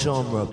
genre.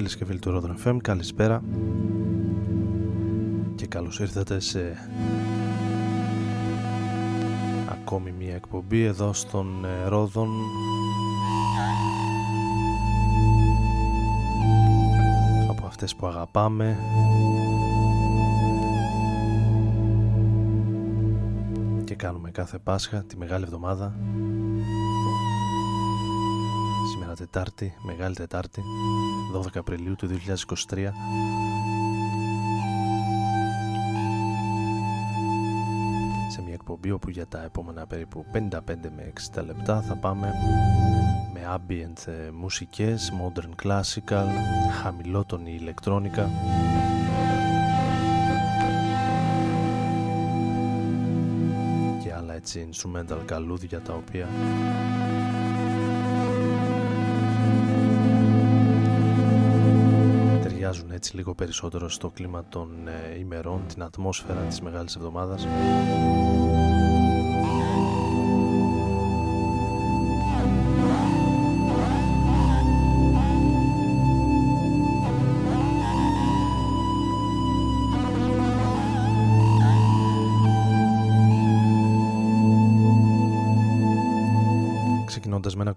Φίλες και φίλοι του Rodron FM καλησπέρα και καλώς ήρθατε σε ακόμη μία εκπομπή εδώ στον ε, Ρόδον. Από αυτές που αγαπάμε. Και κάνουμε κάθε Πάσχα τη Μεγάλη Εβδομάδα. σήμερα Τετάρτη, Μεγάλη Τετάρτη 12 Απριλίου του 2023 σε μια εκπομπή όπου για τα επόμενα περίπου 55 με 60 λεπτά θα πάμε με ambient ε, μουσικές, modern classical, χαμηλότονη ηλεκτρόνικα. Και άλλα έτσι instrumental καλούδια τα οποία ταιριάζουν έτσι λίγο περισσότερο στο κλίμα των ε, ημερών, την ατμόσφαιρα της Μεγάλης Εβδομάδας.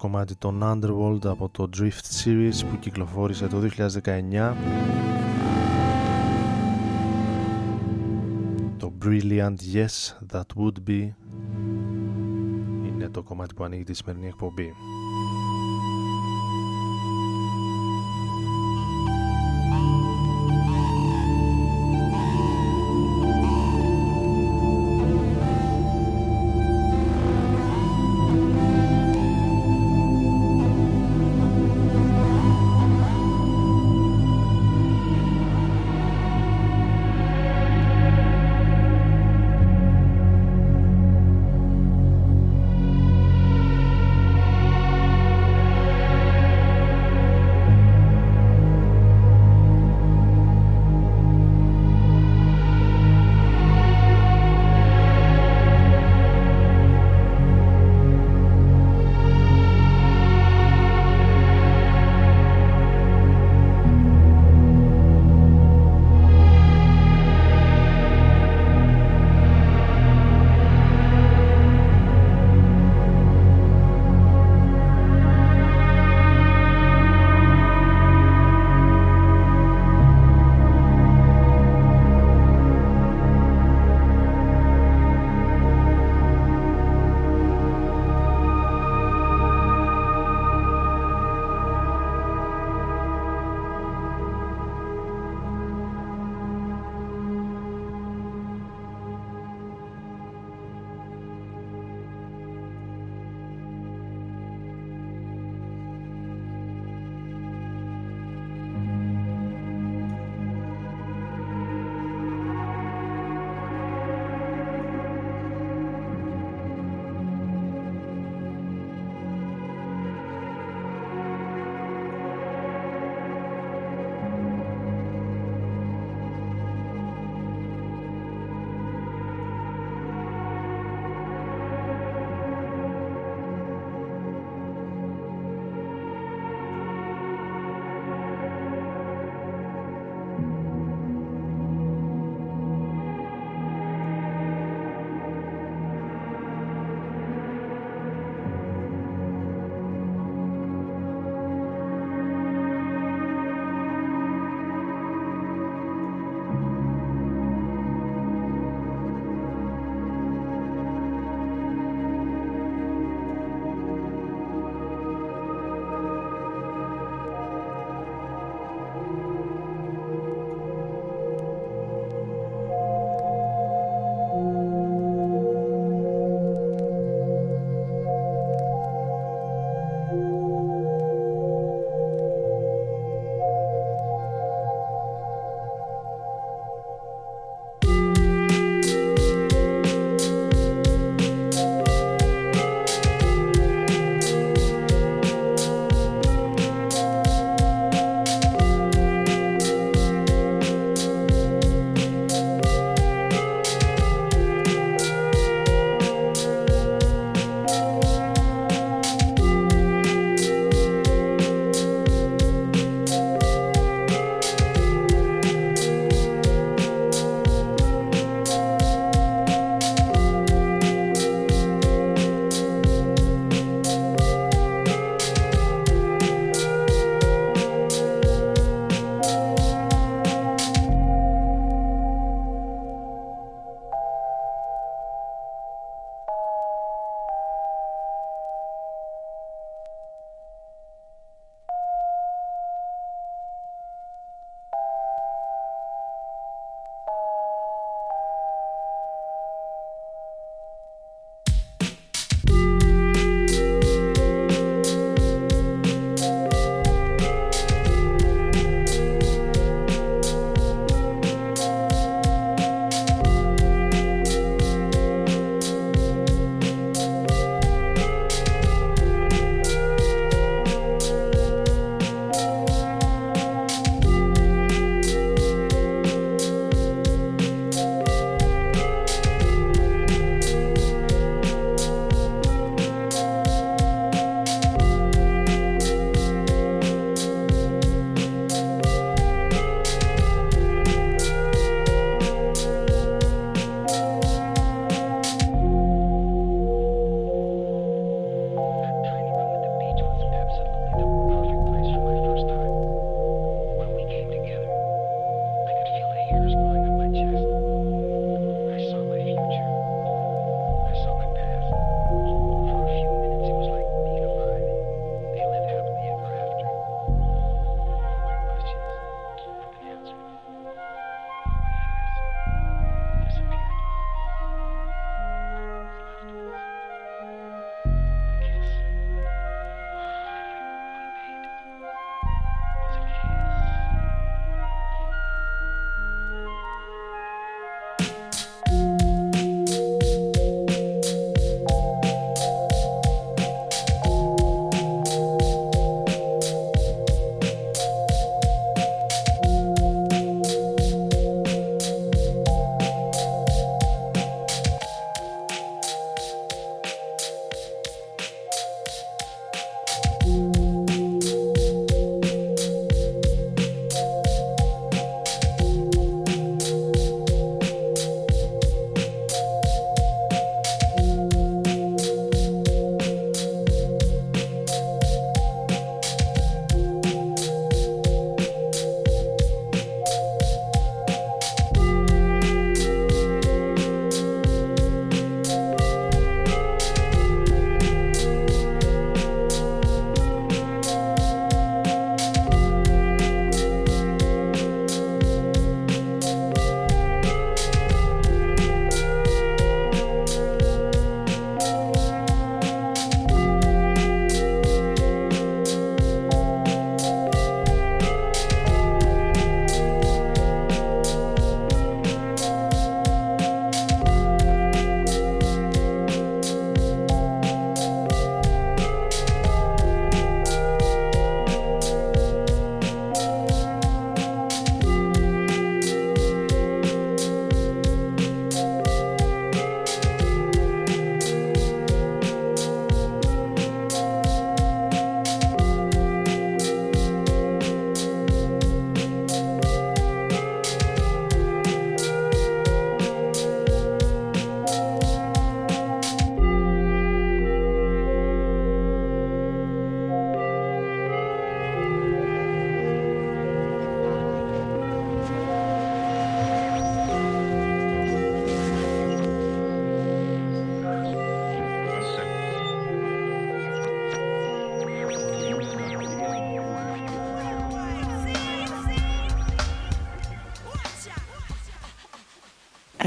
Κομμάτι των Underworld από το Drift Series που κυκλοφόρησε το 2019 το Brilliant Yes That Would Be είναι το κομμάτι που ανοίγει τη σημερινή εκπομπή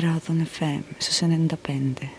Ράδον FM στους 95.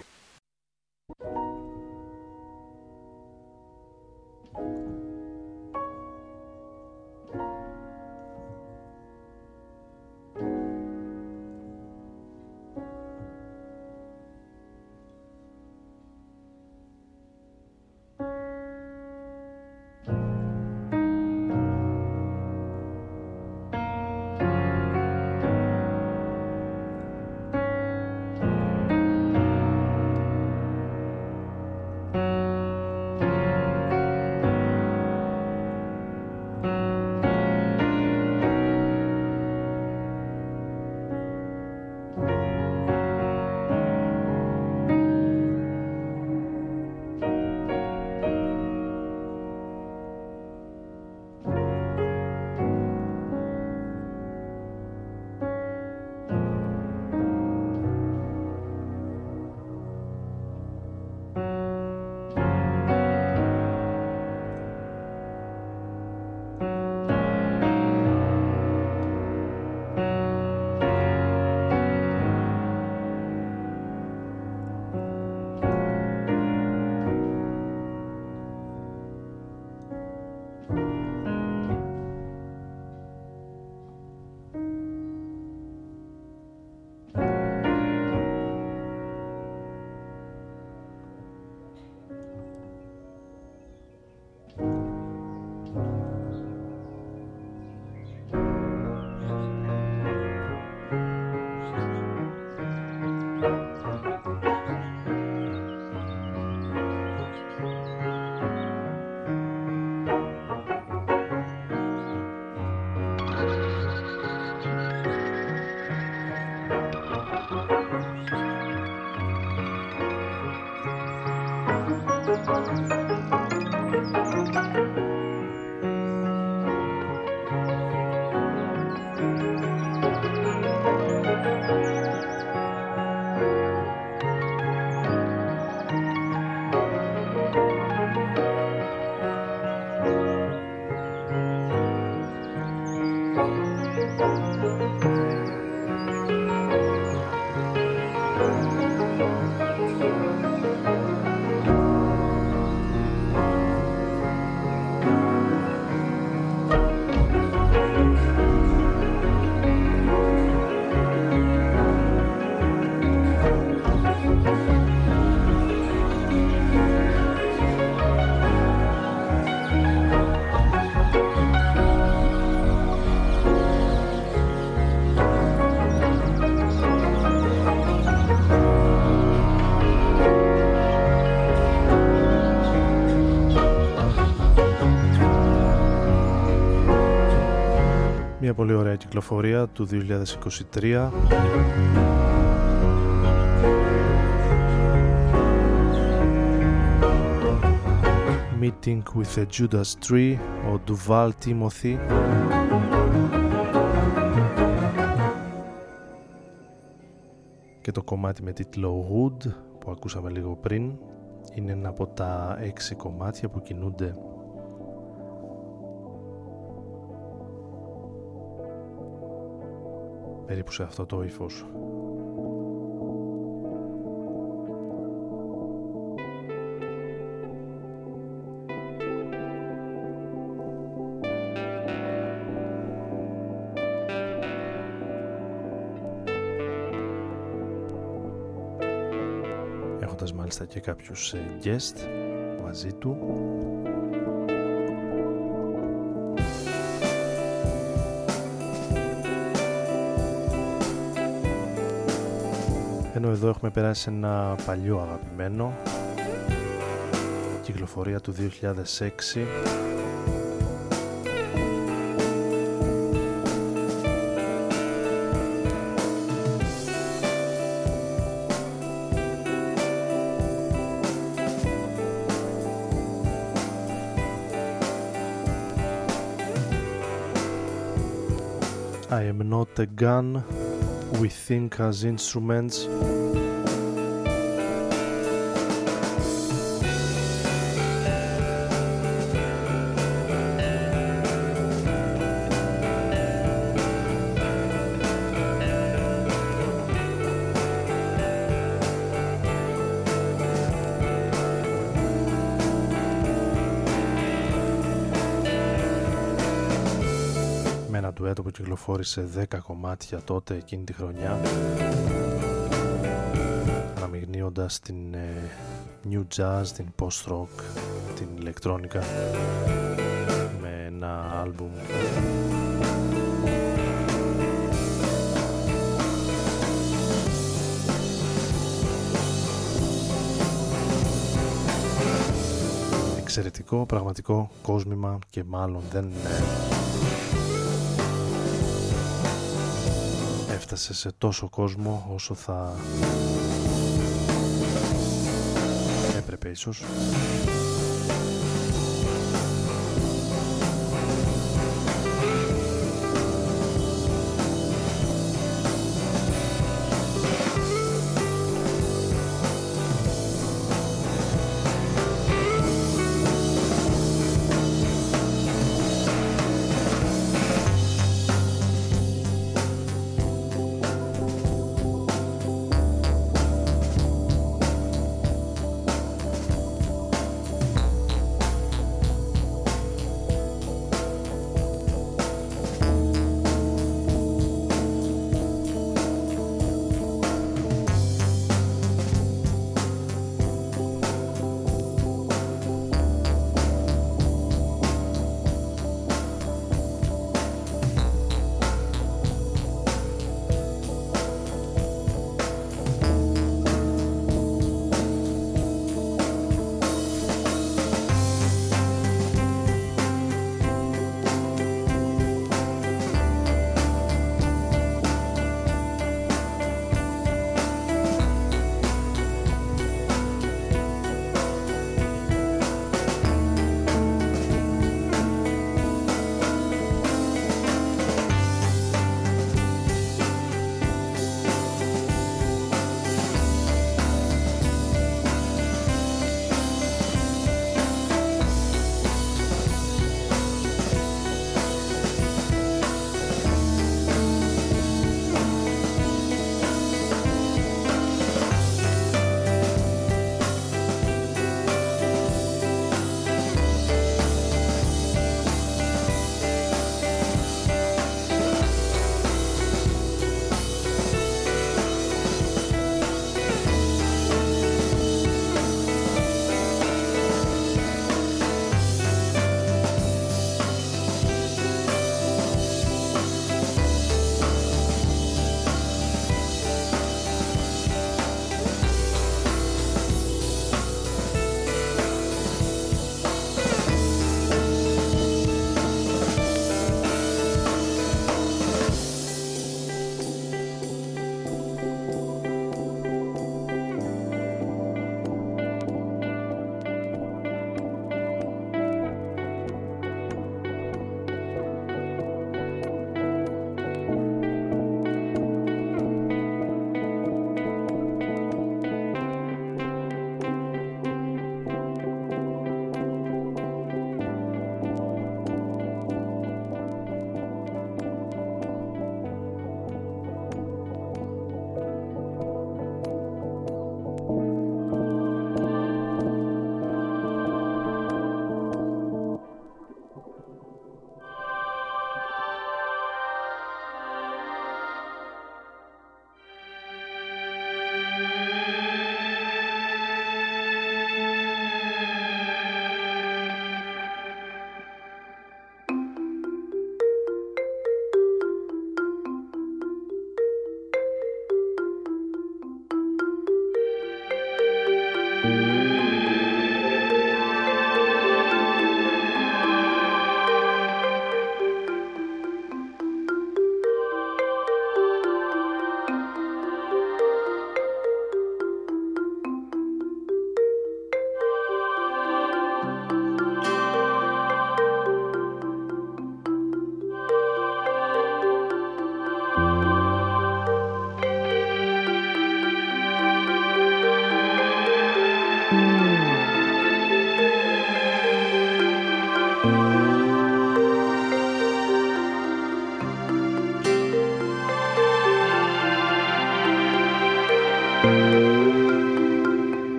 Πολύ ωραία κυκλοφορία του 2023 Meeting with a Judas Tree ο Duval Timothy και το κομμάτι με τίτλο Wood που ακούσαμε λίγο πριν είναι ένα από τα έξι κομμάτια που κινούνται περίπου σε αυτό το ύφος. Έχοντας μάλιστα και κάποιους ε, guest μαζί του εδώ έχουμε περάσει ένα παλιό αγαπημένο. Κυκλοφορία του 2006 I am not a gun we think as instruments ντουέτο που κυκλοφόρησε 10 κομμάτια τότε εκείνη τη χρονιά αναμειγνύοντας την ε, new jazz, την post rock, την ηλεκτρόνικα με ένα άλμπουμ. Εξαιρετικό πραγματικό κόσμημα και μάλλον δεν έφτασε σε τόσο κόσμο όσο θα έπρεπε ίσως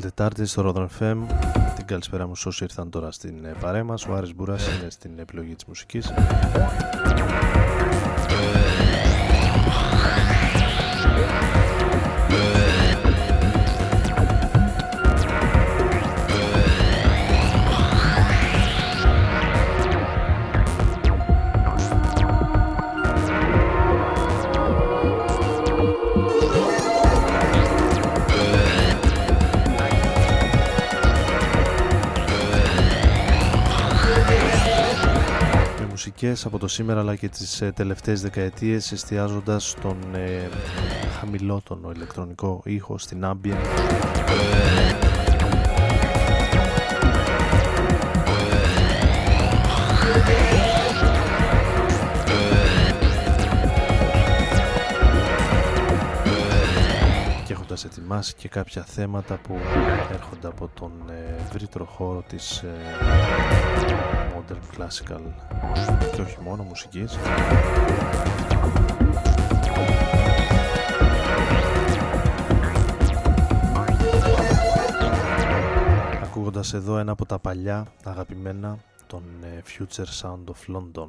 Τετάρτη στο Rodon FM. Την καλησπέρα μου όσοι ήρθαν τώρα στην ε, παρέα μας. Ο Άρης Μπούρας είναι στην επιλογή της μουσικής. Από το σήμερα αλλά και τις ε, τελευταίες δεκαετίες εστιάζοντας στον ε, χαμηλότονο ηλεκτρονικό ήχο στην ambient και έχοντας ετοιμάσει και κάποια θέματα που έρχονται από τον ε, ευρύτερο χώρο της ε, modern classical και όχι μόνο μουσικής. Ακούγοντας εδώ ένα από τα παλιά αγαπημένα τον ε, Future Sound of London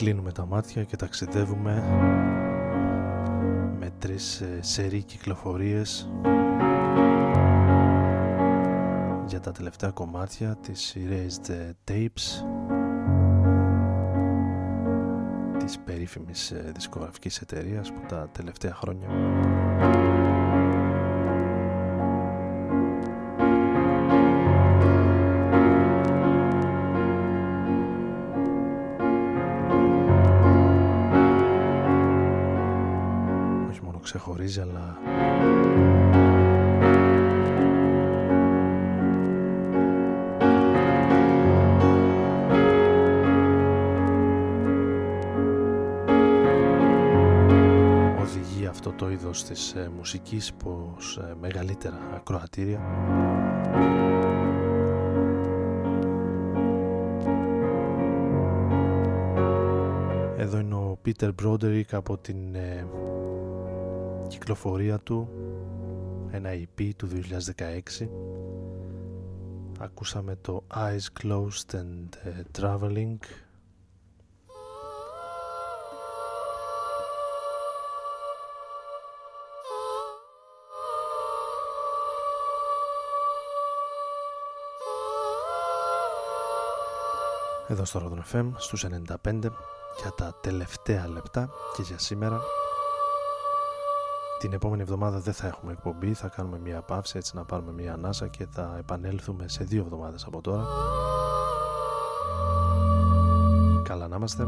95. και ταξιδεύουμε με τρεις ε, σερί κυκλοφορίες για τα τελευταία κομμάτια της Erased Tapes της περίφημης ε, δισκογραφικής εταιρείας που τα τελευταία χρόνια της ε, μουσικής πως ε, μεγαλύτερα ακροατήρια. Εδώ είναι ο Πίτερ Μπρόντερικ από την ε, κυκλοφορία του. Ένα EP του 2016 ακούσαμε το Eyes Closed and uh, Traveling εδώ στο Rodon FM στους 95 για τα τελευταία λεπτά και για σήμερα. Την επόμενη εβδομάδα δεν θα έχουμε εκπομπή θα κάνουμε μια παύση έτσι να πάρουμε μια ανάσα και θα επανέλθουμε σε δύο εβδομάδες από τώρα. Καλά να είμαστε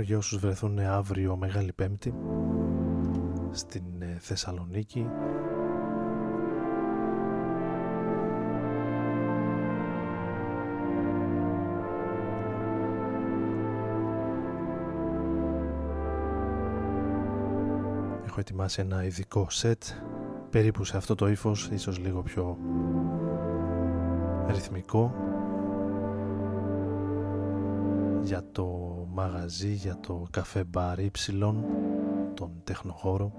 για όσους βρεθούν αύριο Μεγάλη Πέμπτη στην ε, Θεσσαλονίκη. Έχω ετοιμάσει ένα ειδικό σετ. Περίπου σε αυτό το ύφος, ίσως λίγο πιο ρυθμικό για το μαγαζί για το καφέ μπαρ Y, τον τεχνοχώρο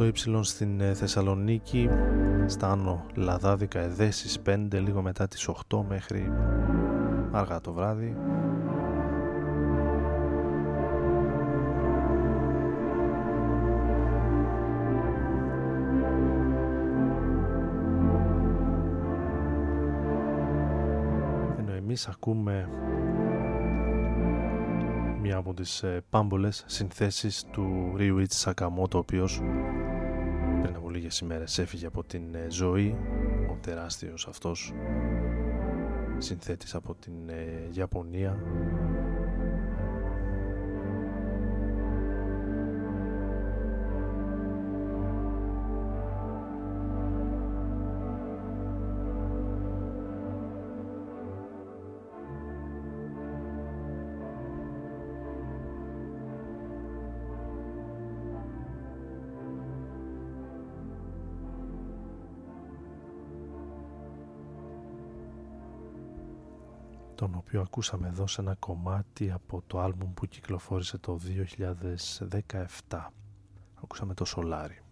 στο ύψιλον στην ε, Θεσσαλονίκη στα άνω Λαδάδικα Εδέσεις 5 λίγο μετά τις 8 μέχρι αργά το βράδυ. Ενώ εμείς ακούμε μια από τις ε, πάμπολες συνθέσεις του Ryuichi Sakamoto ο οποίος πριν από λίγες ημέρες έφυγε από την ε, ζωή. Ο τεράστιος αυτός συνθέτης από την ε, Ιαπωνία τον οποίο ακούσαμε εδώ σε ένα κομμάτι από το άλμπουμ που κυκλοφόρησε το 2017. Ακούσαμε το Σολάρι.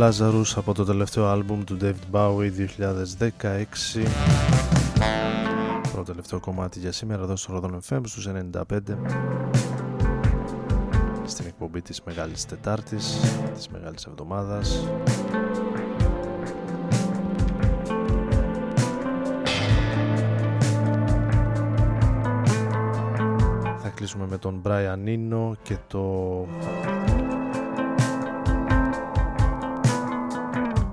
Lazarus από το τελευταίο άλμπουμ του David Bowie 2016 το τελευταίο κομμάτι για σήμερα εδώ στο Rodon FM στους 95 στην εκπομπή της Μεγάλης Τετάρτης της Μεγάλης Εβδομάδας. Θα κλείσουμε με τον Brian Eno και το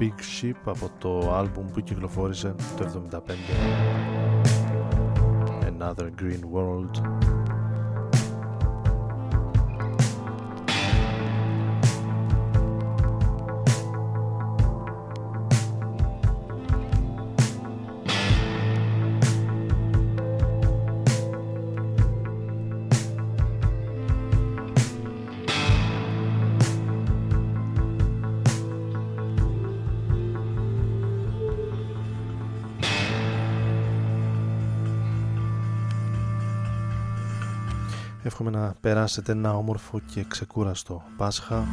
Big Ship από το άλμπουμ που κυκλοφόρησε το 75 Another Green World Εύχομαι να περάσετε ένα όμορφο και ξεκούραστο Πάσχα.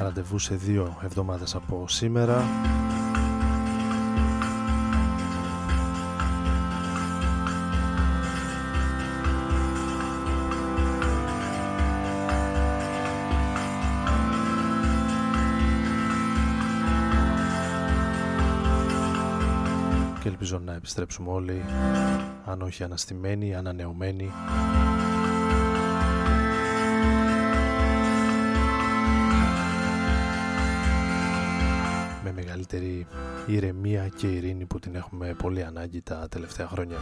Ραντεβού σε δύο εβδομάδες από σήμερα. Επιστρέψουμε όλοι αν όχι αναστημένοι, ανανεωμένοι με μεγαλύτερη ηρεμία και ειρήνη που την έχουμε πολύ ανάγκη τα τελευταία χρόνια.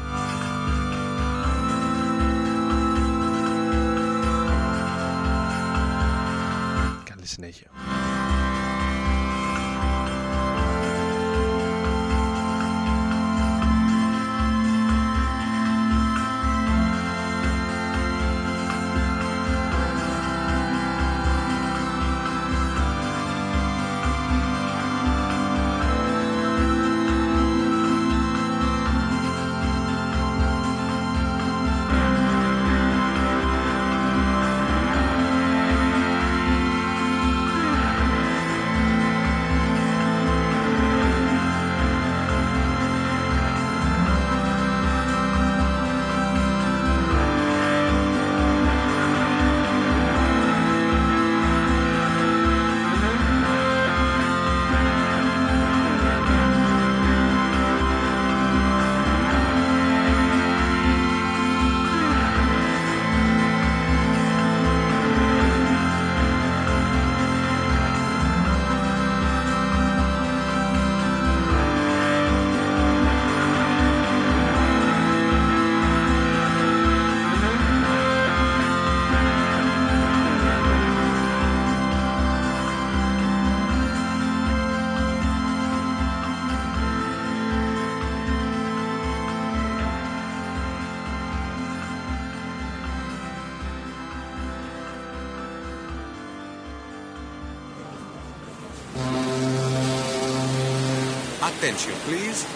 Καλή συνέχεια. Attention please.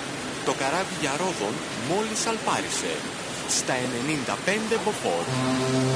Το καράβι για Ρόδον μόλις αλπάρισε. Στα 95 μποφόρ.